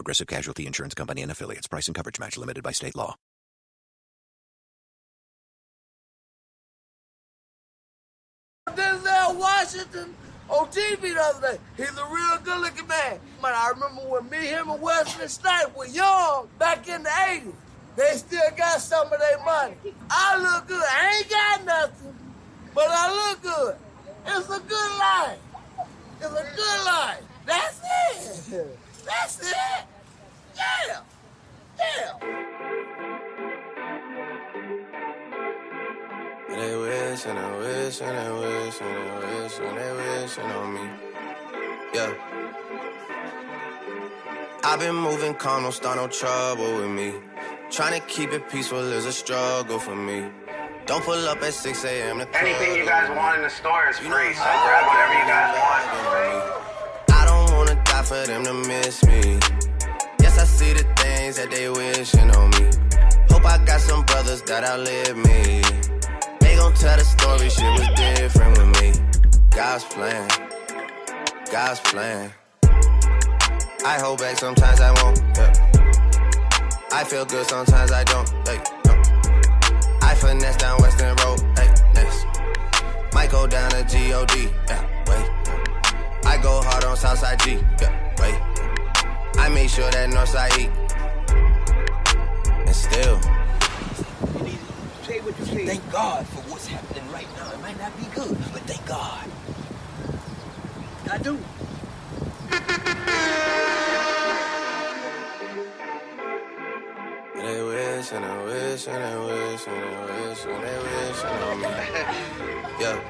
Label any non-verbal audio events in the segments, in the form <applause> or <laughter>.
Progressive Casualty Insurance Company and affiliates. Price and coverage match limited by state law. Denzel Washington on TV the other day. He's a real good looking man. Man, I remember when me, him, and Wesley Snipes were young back in the 80s. They still got some of their money. I look good. I ain't got nothing, but I look good. It's a good life. It's a good life. That's it. That's it. Yeah. Yeah. They wish and they wish and they wish and they wish and they wishing on me. Yeah. I've been moving calm, don't start no trouble with me. Trying to keep it peaceful is a struggle for me. Don't pull up at 6 a.m. to Anything you guys want in the store is free, so grab whatever you guys want. Die for them to miss me. Yes, I see the things that they wishing on me. Hope I got some brothers that outlive me. They gon' tell the story, shit was different with me. God's plan, God's plan. I hold back, sometimes I won't. Yeah. I feel good, sometimes I don't. Hey, no. I finesse down Weston Road. Hey, next. Might go down to G-O-D. Yeah, wait. I go hard on Southside G. Yeah, wait. I make sure that Northside eat. And still. Say what you say. Thank God for what's happening right now. It might not be good, but thank God. I do. They wish and they wish and they wish and they wish and they wish on me. Yeah.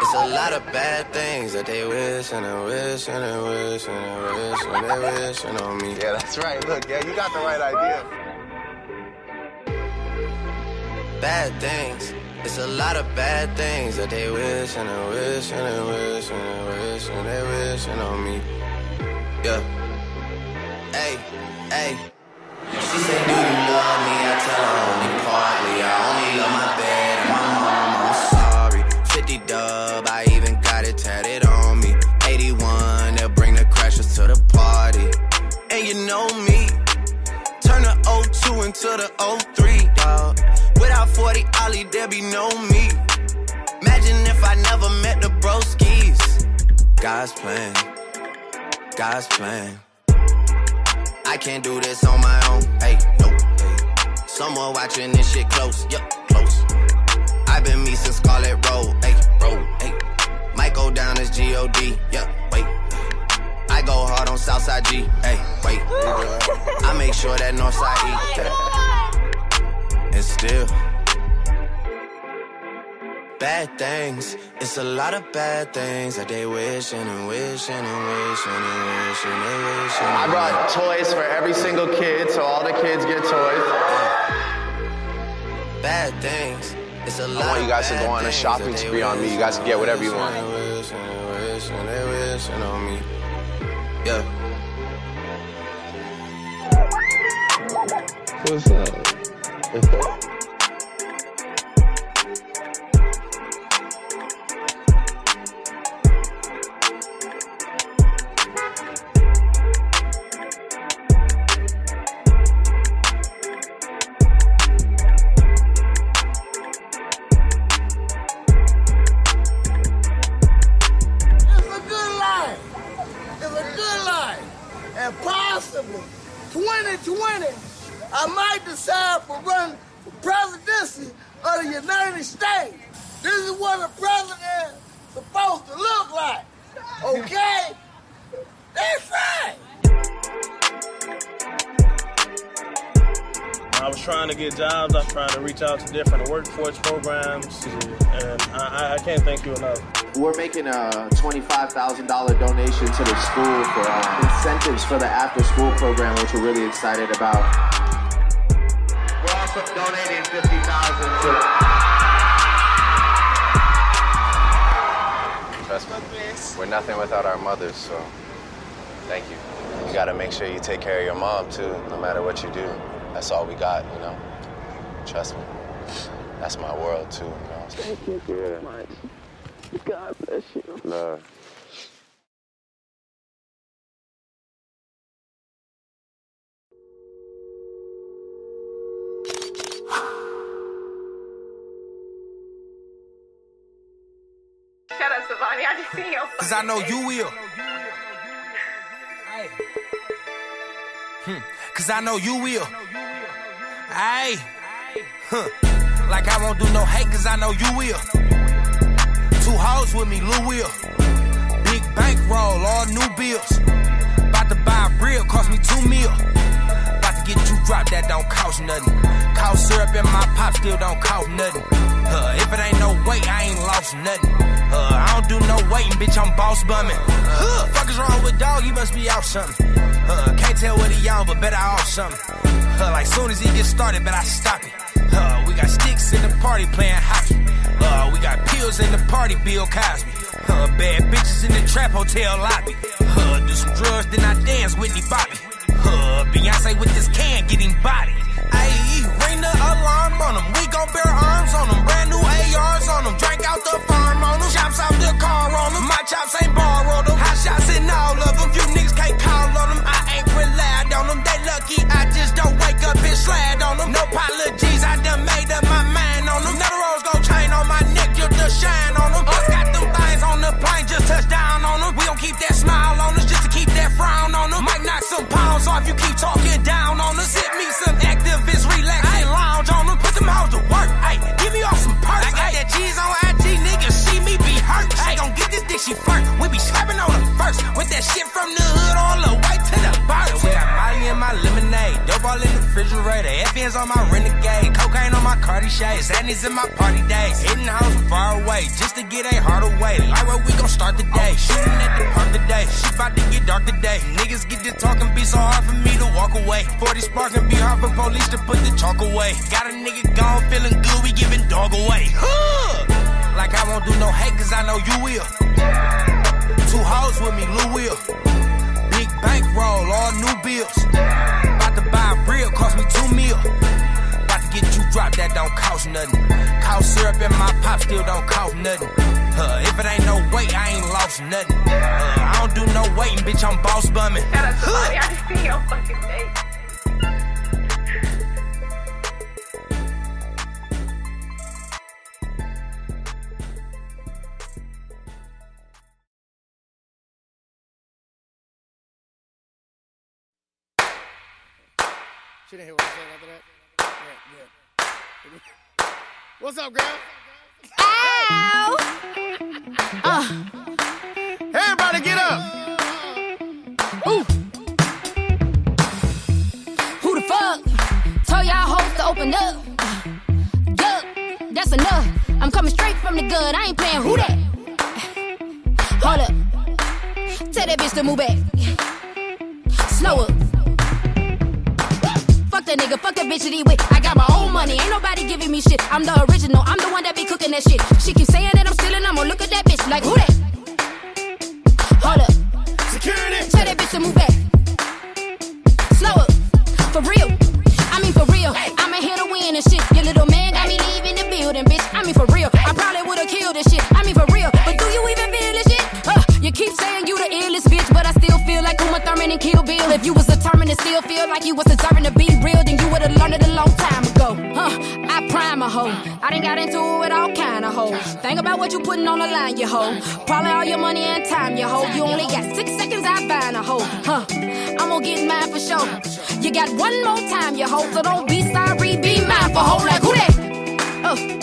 It's a lot of bad things that they wish and they wish and they wish and they wish and they wishing on me. Yeah, that's right. Look, yeah, you got the right idea. bad things. It's a lot of bad things that they wish and they wish and they wish and they wish and they wishing on me. Yeah. Hey, hey. She said, Do you love me? I tell her only partly. I only love my bed dub, I even got it tatted on me. 81, they'll bring the crashers to the party. And you know me. Turn the 02 into the 03, dog. Without 40 Ollie, there be no me. Imagine if I never met the broskies. God's plan, God's plan. I can't do this on my own. Hey, no. Someone watching this shit close. Yup, close. I've been me since Scarlet Road. Hey, road. Hey. Might go down as G-O-D. Yup, wait. I go hard on Southside G. Hey, wait. I make sure that Northside oh eat. Yeah. And still. Bad things, it's a lot of bad things that they wishing and wishing and wishing and wishing and wishing. I brought toys for every single kid, so all the kids get toys. Bad things, it's a lot. I want you guys to go on a shopping spree on me. You guys can get whatever you want. wishing and wishing and wishing on me. Yeah. What's up? Reach out to different workforce programs, and I, I can't thank you enough. We're making a $25,000 donation to the school for uh, incentives for the after school program, which we're really excited about. We're also donating 50000 to Trust me, we're nothing without our mothers, so thank you. You gotta make sure you take care of your mom too, no matter what you do. That's all we got, you know. Trust me. That's my world too, you know. Thank you so much. God bless you. Love. Shut up, Savani. I just seen your Cause I know you will. Hmm. Cause I know you will. Hey. Huh. Like I won't do no hate, cause I know you will. Two hoes with me, Lou will. Big bankroll, all new bills. About to buy a real, cost me two mil. About to get you dropped, that don't cost nothing. Cost syrup in my pop still don't cost nothing. Uh, if it ain't no weight, I ain't lost nothing. Uh, I don't do no waiting, bitch, I'm boss bumming. Uh, fuck is wrong with dog? He must be out something. Uh, can't tell what he on, but better off something. Uh, like soon as he gets started, bet I stop it. Got sticks in the party playing hockey. Uh, we got pills in the party, Bill Cosby. Uh, bad bitches in the trap hotel lobby. Uh, do some drugs, then I dance Whitney Bobby. Uh, Beyonce with this can getting body. Ayy, ring the alarm on them. We gon' bear arms on them. Brand new ARs on them. Drank out the farm on them. Chops out the car on them. My chops ain't borrowed them. Hot shots in all of them. You niggas can't call on them. I ain't relied on them. They lucky. I just don't wake up and slide on them. No apologies. On my renegade. Cocaine on my Cardi shades. Sadness in my party days. Hitting from far away. Just to get a heart away. Like where we gon' start the day. Shooting at the park today. Shit about to get dark today. Niggas get to talking, be so hard for me to walk away. 40 sparks and be hard for police to put the chalk away. Got a nigga gone feeling good, we giving dog away. Huh. Like I won't do no hate, cause I know you will. Two hoes with me, Lou will. Big bankroll, all new bills. About to buy a real, cost me two mil. About to get you dropped, that don't cost nothing. Cost syrup in my pop still don't cost nothing. Uh, if it ain't no weight, I ain't lost nothing. Uh, I don't do no waiting, bitch, I'm boss bumming. Shut up, Savani. I just seen your fucking face. She didn't hear what I said after that. Yeah, good. <laughs> What's up, girl? Ow! Uh. Everybody get up. Ooh. Who the fuck told y'all hoes to open up? Yup, that's enough. I'm coming straight from the gut. I ain't playing who that. Hold up. Tell that bitch to move back. Slow up. That nigga, fuck that bitch that he with. I got my own money, ain't nobody giving me shit. I'm the original, I'm the one that be cooking that shit. She keep saying that I'm stealing, I'ma look at that bitch like who that? Hold up. Security. Tell that bitch to move back. Slow up. For real. I mean for real. I'm here to win and shit. Your little man got me leaving the building, bitch. I mean for real. I probably would've killed this shit. I mean for real. But do you even feel this shit? Uh, you keep saying you the illest bitch, but I still feel like Uma Thurman and Kill Bill. If you was determined to still feel like you was deserving to be real, learned it a long time ago. Huh? I prime a hoe. I done got into it with all kind of hoes. Think about what you putting on the line, you hoe. Probably all your money and time, you hoe. You only got six seconds, I find a hoe. Huh? I'm gonna get mine for sure. You got one more time, you hoe. So don't be sorry, be mine for hoe. Like who that? Oh,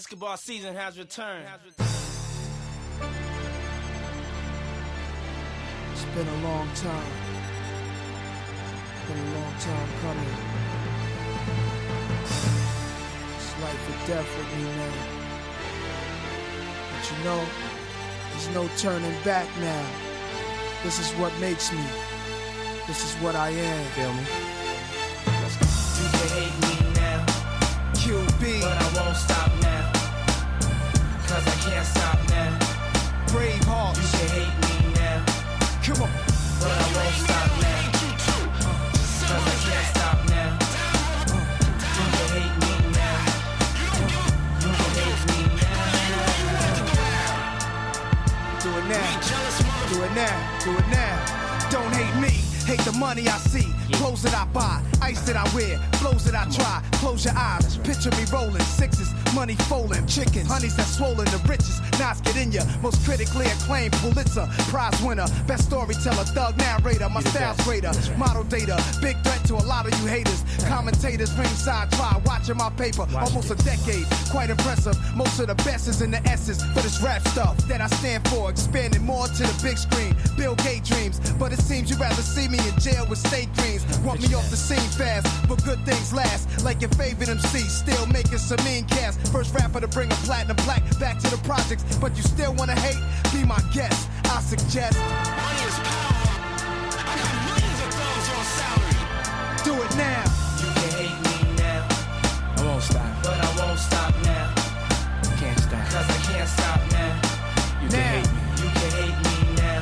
Escobar season has returned. It's been a long time. Been a long time coming. It's life or death with me now. But you know, there's no turning back now. This is what makes me. This is what I am. Feel me? It now. Do it now. Don't hate me. Hate the money I see. Clothes that I buy. Ice that I wear. Flows that I try. Close your eyes. Picture me rolling. Sixes. Money folding. Chickens. Honeys that swollen. The richest. Knots get in ya. Most critically acclaimed Pulitzer. Prize winner. Best storyteller. Thug narrator. My style's greater. Model data. Big threat to a lot of you haters. Commentators ringside try. Watching my paper. Almost a decade. Quite impressive. Most of the best is in the S's for this rap stuff that I stand for. Expanding more to the big screen. Bill Gates dreams. But it seems you'd rather see me in jail with state dreams. Want me off the scene fast, but good things last. Like your favorite MC, still making some mean cash. First rapper to bring a platinum plaque back to the projects. But you still wanna hate? Be my guest. I suggest. Money is power I can a tons of your salary do it now. You can hate me now, I won't stop. but I won't stop now. Can't stop. Cause I can't stop now. You can hate me. You can hate me now,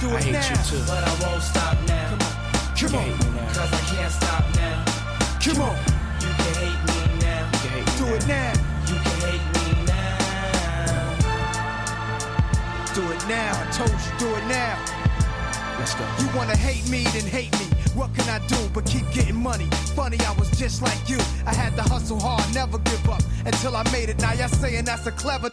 Do it now. but I won't stop now. Come on. Cause I can't stop now. Come on. You can hate me now. Do it now. Do it now. I told you, do it now. Let's go. You wanna hate me, then hate me. What can I do but keep getting money? Funny, I was just like you. I had to hustle hard, never give up until I made it. Now y'all saying that's a clever.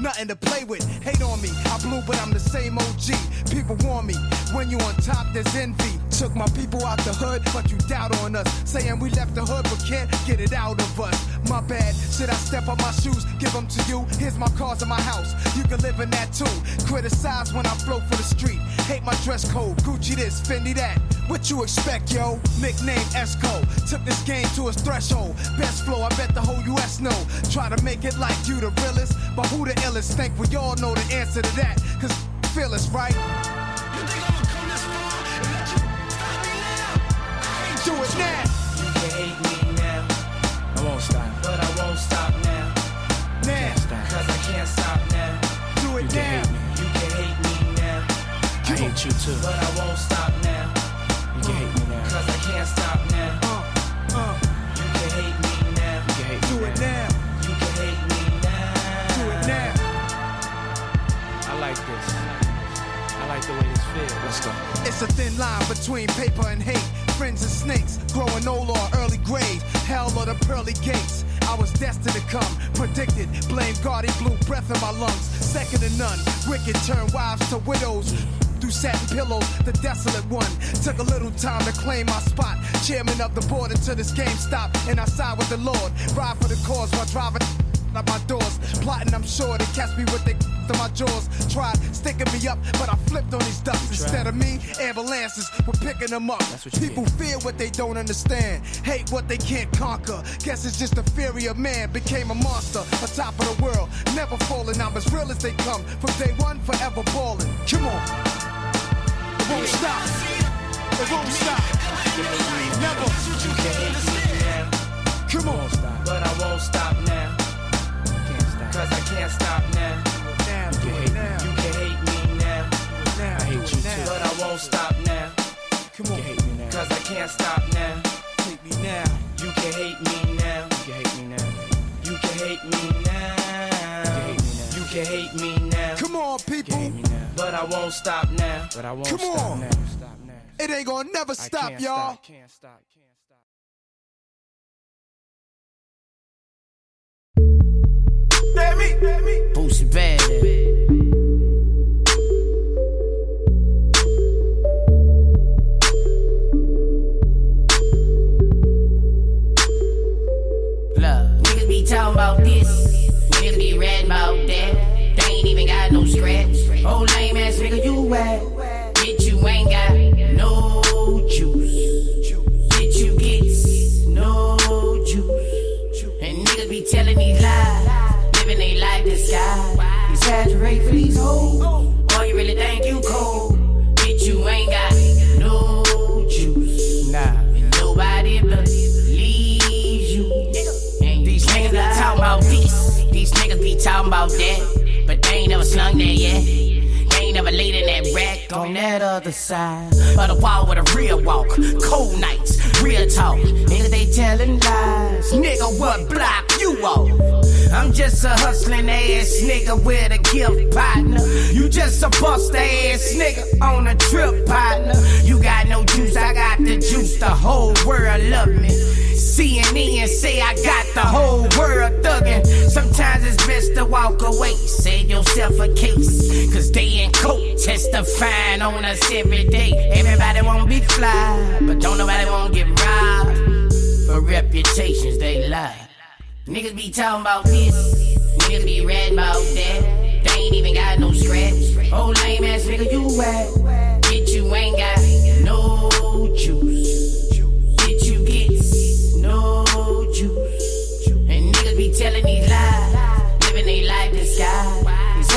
Nothing to play with. Hate on me. I blew, but I'm the same OG. People warn me. When you on top, there's envy. Took my people out the hood, but you doubt on us. Saying we left the hood, but can't get it out of us. My bad. Should I step on my shoes? Give them to you. Here's my cars in my house. You can live in that too. Criticize when I flow for the street. Hate my dress code. Gucci this, Fendi that. What you expect, yo? Nickname Esco. Took this game to its threshold. Best flow, I bet the whole US know. Try to make it like you the realest. But who the illest? Think we all know the answer to that. Cause feel us, right? Do it now. You can hate me now, I won't stop. but I won't stop now. Now. Cause I can't stop now. Do it now. You can hate me now, I hate you too. but I won't stop now. You can hate me now. Cause I can't stop now. Uh, uh, You can hate me now. you can hate me now. Do it now. You can hate me now. Do it now. I like this. I like the way this feels. Let's go. It's a thin line between paper and hate. Friends and snakes, growing old or early grave. Hell or the pearly gates. I was destined to come, predicted. Blame God, he blew breath in my lungs. Second to none. Wicked turn wives to widows. through satin pillows, the desolate one. Took a little time to claim my spot. Chairman of the board until this game stopped. And I side with the Lord. Ride for the cause while driving out my doors. Plotting, I'm sure they catch me with their to my jaws. Tried sticking me up, but I flipped on these ducks. Instead of me, ambulances were picking them up. People fear what they don't understand, hate what they can't conquer. Guess it's just the fury of man became a monster, on top of the world, never falling. I'm as real as they come. From day one, forever balling. Come on, it won't stop. It won't stop. Never. Come on, but I won't stop now. Cause I can't stop now. You can hate You can hate me now. I hate you too. But I won't stop now. Come on. You can hate me now. Cause I can't stop now. Hate me now. You can hate me now. You can hate me now. You can hate me now. You can hate me now. Come on, people. But I won't stop now. But I won't Come stop on. now. Stop now. It ain't gonna never I stop, can't y'all. Stop, can't stop. Can't stop. Boosie bad. Talking about this, niggas be ratting about that. They ain't even got no scratch. Oh lame ass nigga, you whack. Bitch, you ain't got no juice. Bitch, you get no juice. And niggas be telling these lies, living they life disguise. Exaggerate for these hoes. Talking about that. But they ain't never slung that yet. They ain't never laid in that rack on that other side of the wall with a real walk. Cold nights, real talk. Nigga, they telling lies. Nigga, what block you on? I'm just a hustling ass nigga with a gift partner. You just a bust ass nigga on a trip partner. You got no juice, I got the juice. The whole world love me. CNN say I got the whole world to walk away. Save yourself a case. Cause they in court testifying on us every day. Everybody wanna be fly, but don't nobody wanna get robbed. For reputations, they lie. Niggas be talking about this, niggas be ratting about that. They ain't even got no scratch. Oh, lame ass nigga, you whack.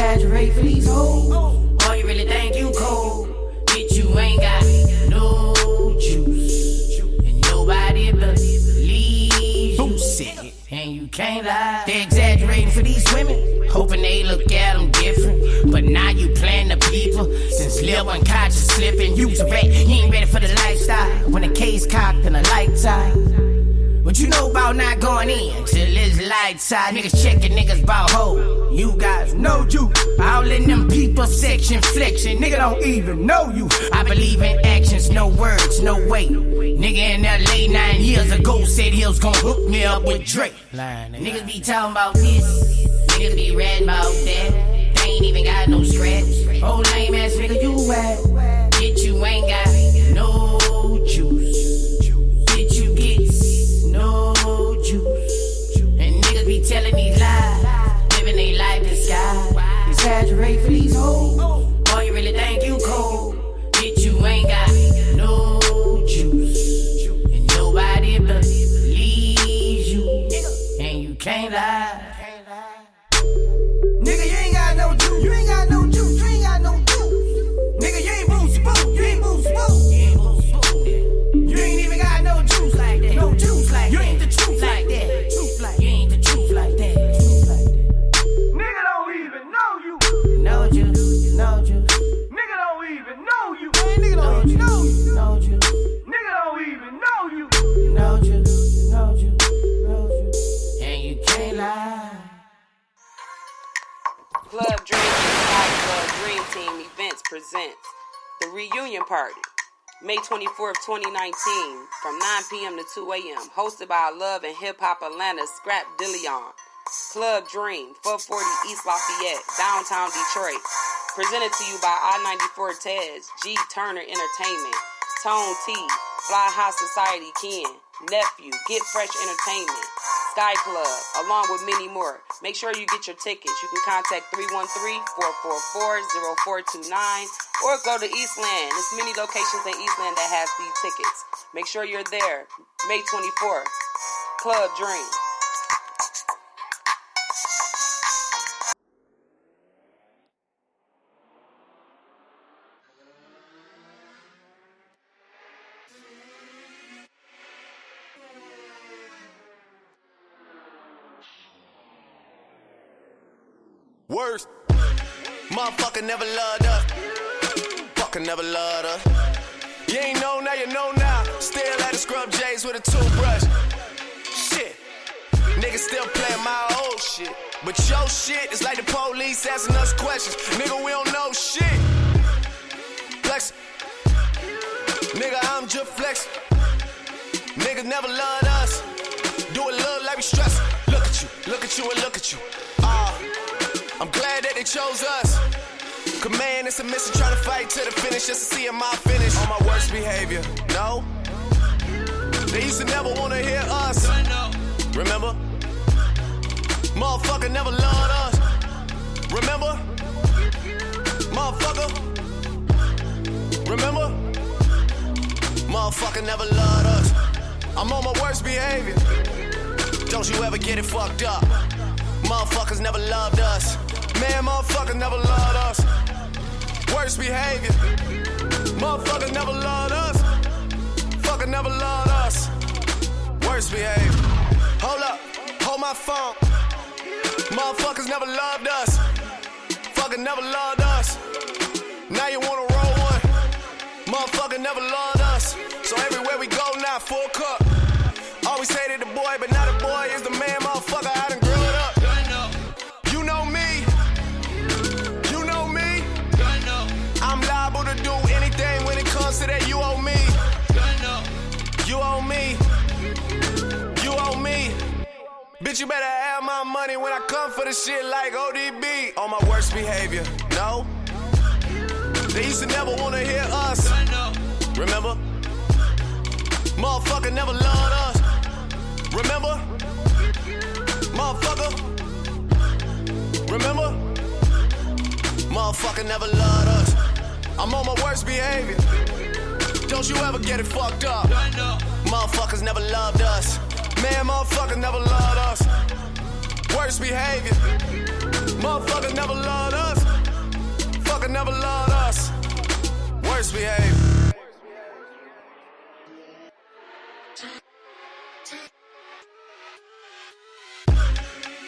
Exaggerate for these hoes. Or you really think you cold? Bitch, you ain't got no juice. And nobody believes you. And you can't lie. They exaggerating for these women, hoping they look at them different. But now you playing the people. Since Lil one conscious slipping, you's a rat. You ain't ready for the lifestyle. When the case cocked and the lights out. What you know about not going in till it's lights out? Niggas checking niggas bout hoe. You guys know you. All in them people section flexion. Nigga don't even know you. I believe in actions, no words, no way. Nigga in LA nine years ago said he was gonna hook me up with Drake. Niggas be talking about this. Niggas be ratting about that. They ain't even got no scratch. Oh lame ass nigga, you whack. Bitch, you ain't got Exaggerate for these hoes. 24th, 2019, from 9 p.m. to 2 a.m., hosted by Love and Hip Hop Atlanta Scrapp DeLeon. Club Dream, 440 East Lafayette, downtown Detroit. Presented to you by I-94 Tez, G Turner Entertainment, Tone T, Fly High Society Ken, Nephew, Get Fresh Entertainment, Sky Club, along with many more. Make sure you get your tickets. You can contact 313-444-0429 or go to Eastland. There's many locations in Eastland that has these tickets. Make sure you're there. May 24th. Club Dream. Motherfucker never loved us. Fucker never loved us. You ain't know now, you know now. Still at the scrub J's with a toothbrush. Shit. Niggas still playing my old shit. But your shit is like the police asking us questions. Nigga, we don't know shit. Flex. Nigga, I'm just flex. Niggas never loved us. Do it look like we stress. Look at you, look at you, and look at you. I'm glad that they chose us. Command man, it's a mission trying to fight to the finish just to see if my finish. On my worst behavior, no. They used to never wanna hear us. Remember? Motherfucker never loved us. Remember? Motherfucker. Remember? Motherfucker never loved us. I'm on my worst behavior. Don't you ever get it fucked up. Motherfuckers never loved us. Man, motherfucker never loved us. Worst behavior. Motherfucker never loved us. Fucker never loved us. Worst behavior. Hold up, hold my phone. Motherfuckers never loved us. Fucker never loved us. Now you wanna roll one. Motherfucker never loved us. So everywhere we go now, full cup. Always hated the boy, but now the boy is the man, Bitch, you better have my money when I come for the shit like ODB. On my worst behavior. No. They used to never wanna hear us. Remember? Motherfucker never loved us. Remember? Motherfucker. Remember? Motherfucker never loved us. I'm on my worst behavior. Don't you ever get it fucked up. Motherfuckers never loved us. Man, motherfucker never loved us. Worst behavior. Motherfucker never loved us. Fucker never loved us. Worst behavior.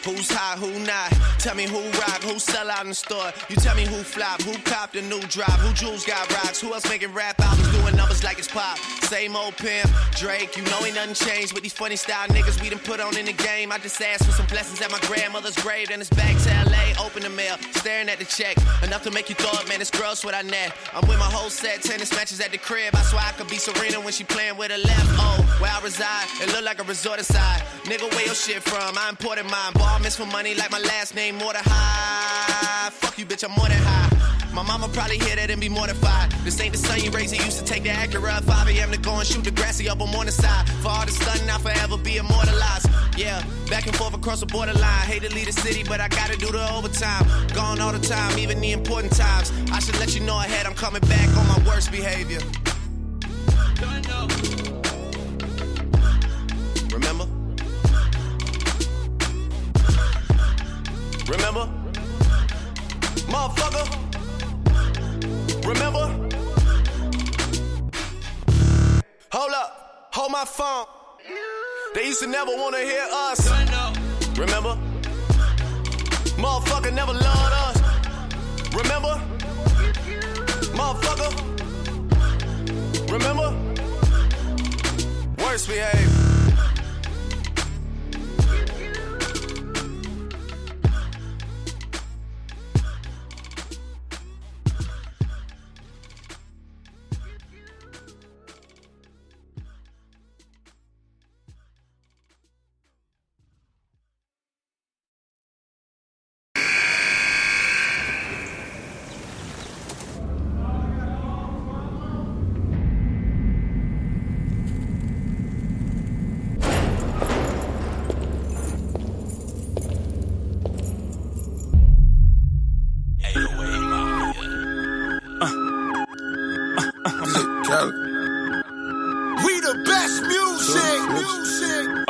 Who's hot, who not? Tell me who rock, who sell out in the store. You tell me who flop, who cop the new drop, who jewels got rocks, who else making rap albums doing numbers like it's pop. Same old pimp, Drake, you know ain't nothing changed with these funny style niggas we done put on in the game. I just asked for some blessings at my grandmother's grave, then it's back to LA, open the mail, staring at the check. Enough to make you throw thought, man, it's gross what I net. I'm with my whole set, tennis matches at the crib. I swear I could be Serena when she playing with her left. Oh, where I reside, it look like a resort aside. Nigga, where your shit from? I imported mine. Ball miss for money like my last name, more than high. Fuck you, bitch, I'm more than high. My mama probably hear that and be mortified. This ain't the son you raised. He used to take the Acura at 5 a.m. to go and shoot Degrassi up on morning side. For all the stunning, I'll forever be immortalized. Yeah, back and forth across the borderline. Hate to leave the city, but I gotta do the overtime. Gone all the time, even the important times. I should let you know ahead, I'm coming back on my worst behavior. Remember? Motherfucker. Remember? Hold up, hold my phone. They used to never wanna hear us. Remember? Motherfucker never loved us. Remember? Motherfucker. Remember? Worst behavior.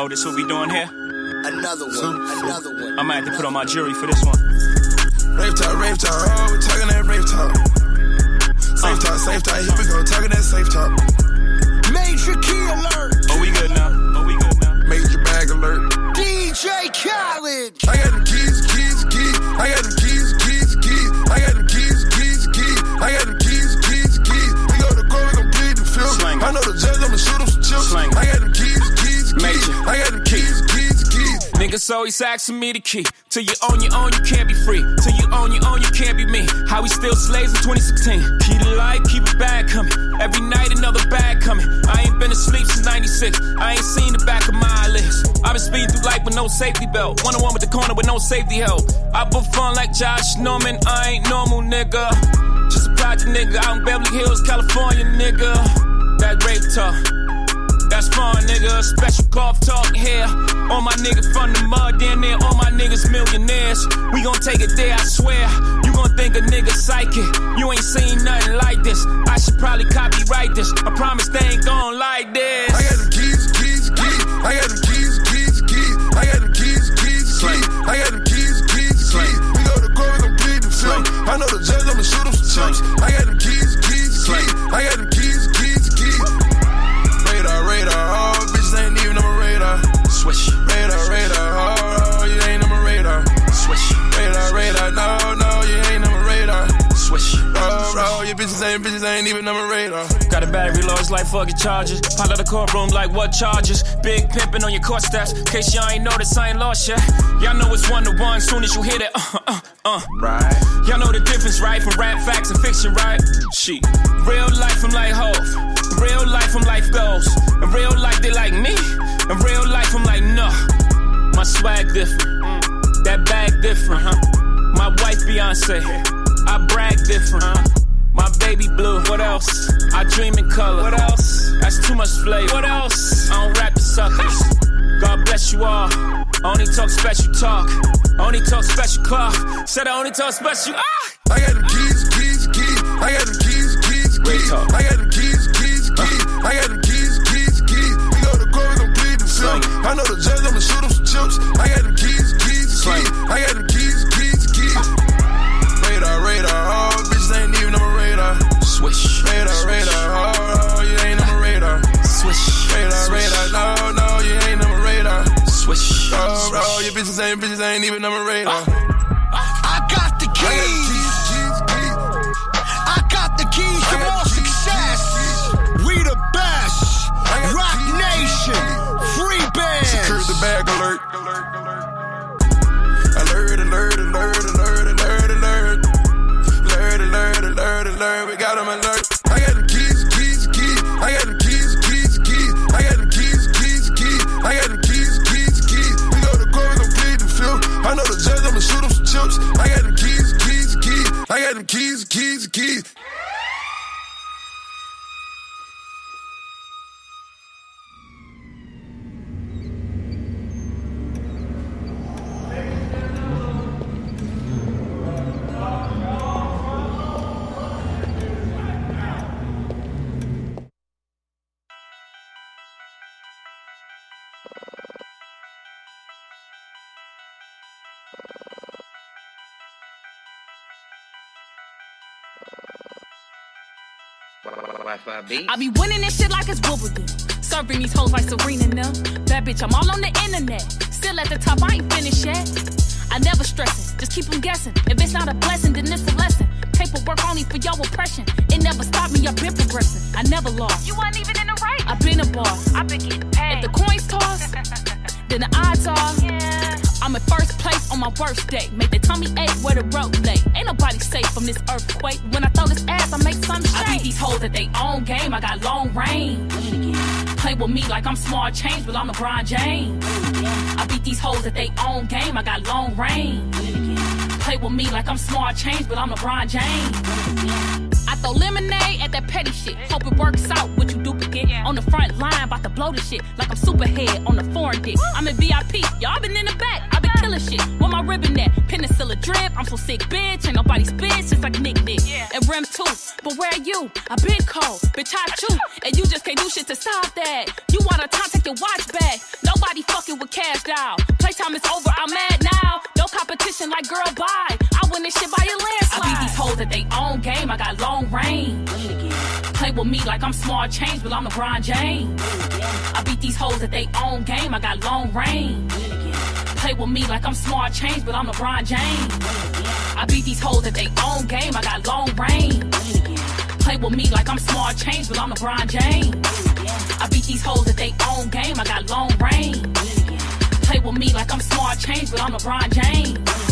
Oh, this what we doing here? Another one. Another one. I might have to put on my jury for this one. Rave talk, rave talk, oh, we talking that rave talk. Safe talk, safe talk, here we go, talking that safe talk. Major key alert. Oh, we good now. Oh, we good now. Major bag alert. DJ Khaled. I got them keys, keys, keys. I got them keys, keys, Niggas always asking me the key. Till you own your own, you can't be free. Till you own your own, you can't be me. How we still slaves in 2016. Keep the light, keep it bag coming. Every night another bag coming. I ain't been asleep since 96. I ain't seen the back of my eyelids. I've been speeding through life with no safety belt. One on one with the corner with no safety help. I put fun like Josh Norman. I ain't normal, nigga. Just a project nigga in Beverly Hills, California, nigga. That rape talk. Fun, nigga. Special golf talk here. All my niggas from the mud, damn near all my niggas millionaires. We gon' take it there, I swear. You gon' think a nigga psychic. You ain't seen nothing like this. I should probably copyright this. I promise they ain't gon' like this. I got them keys, keys, keys. I got them keys, keys, keys. I got them keys, keys, keys. I got them keys, keys, keys. We go to court, we gon' plead the fifth. I know the judge, I'ma shoot him some chips. I got them keys, keys, keys. I got them Oh, your bitches ain't, bitches ain't even on my radar. Got a battery large like fucking charges. Pile out the courtroom like what charges? Big pimpin' on your court steps. Case y'all ain't noticed, I ain't lost yet. Y'all know it's one to one. Soon as you hit it, uh, uh, uh. Right. Y'all know the difference, right? From rap facts and fiction, right? She. Real life, I'm like Hov. Real life, I'm life goes. In real life, they like me. In real life, I'm like, no. My swag different. That bag different, huh? My wife, Beyonce. I brag different, huh? My baby blue. What else? I dream in color. What else? That's too much flavor. What else? I don't rap the suckers. God bless you all. Only talk special talk. Only talk special cloth. Said I only talk special. Ah! I got them keys, keys, keys. I got them keys, keys, keys. I got them keys, keys, keys. I got them keys, keys, keys. We go to court, we gon' plead the fifth. I know the judge, I'ma shoot him some chips. I got them keys, keys, keys. I got them Swish. Radar, radar, oh, oh, you ain't on my radar. Swish. Radar, radar, no, no, you ain't on my radar. Swish. Oh, oh, your bitches ain't, bitches ain't even on my radar. Ah. I got the keys. I got the keys to more success. We the best. Roc Nation. Free bands. Secure the bag alert. Alert, Wi-Fi B. I be winning this shit like it's Wimbledon. Serving these hoes like Serena and them. Bad bitch, I'm all on the internet. Still at the top, I ain't finished yet. I never stressing, just keep them guessing. If it's not a blessing, then it's a lesson. Paperwork only for your oppression. It never stopped me, I've been progressing. I never lost. You weren't even in the race. I've been a boss. I've been getting paid. If the coins toss, <laughs> then the odds are. I'm in first place on my worst day. Make the tummy ache where the road lay. Ain't nobody safe from this earthquake. When I throw this ass, I make some shake. I beat these hoes at they own game. I got long range. Play with me like I'm small change, but I'm LeBron James. I beat these hoes at they own game. I got long range. Play with me like I'm small change, but I'm LeBron James. I throw lemonade at that petty shit. Hope it works out what you duplicate. On the front line, about to blow the shit like I'm superhead on the foreign dick. I'm in VIP, y'all been in the back. Killer shit. Where my ribbon at? Penicillin drip. I'm so sick, bitch. Ain't nobody spit since like Nick Nick. Yeah. And Rem too. But where are you? I been cold. Bitch, I chew. And you just can't do shit to stop that. You want a time, take your watch back. Nobody fucking with cash down. Playtime is over. I'm mad now. No competition like girl bye. I win this shit by a landslide. I beat these hoes at they own game. I got long range. Play with me like I'm small change, but I'm LeBron James. I beat these hoes at they own game. I got long range. Play with me like I'm small change, but I'm LeBron James. I beat these hoes at they own game. I got long range. Play with me like I'm small change, but I'm LeBron James. I beat these hoes at they own game. I got long range. Play with me like I'm small change, but I'm LeBron James.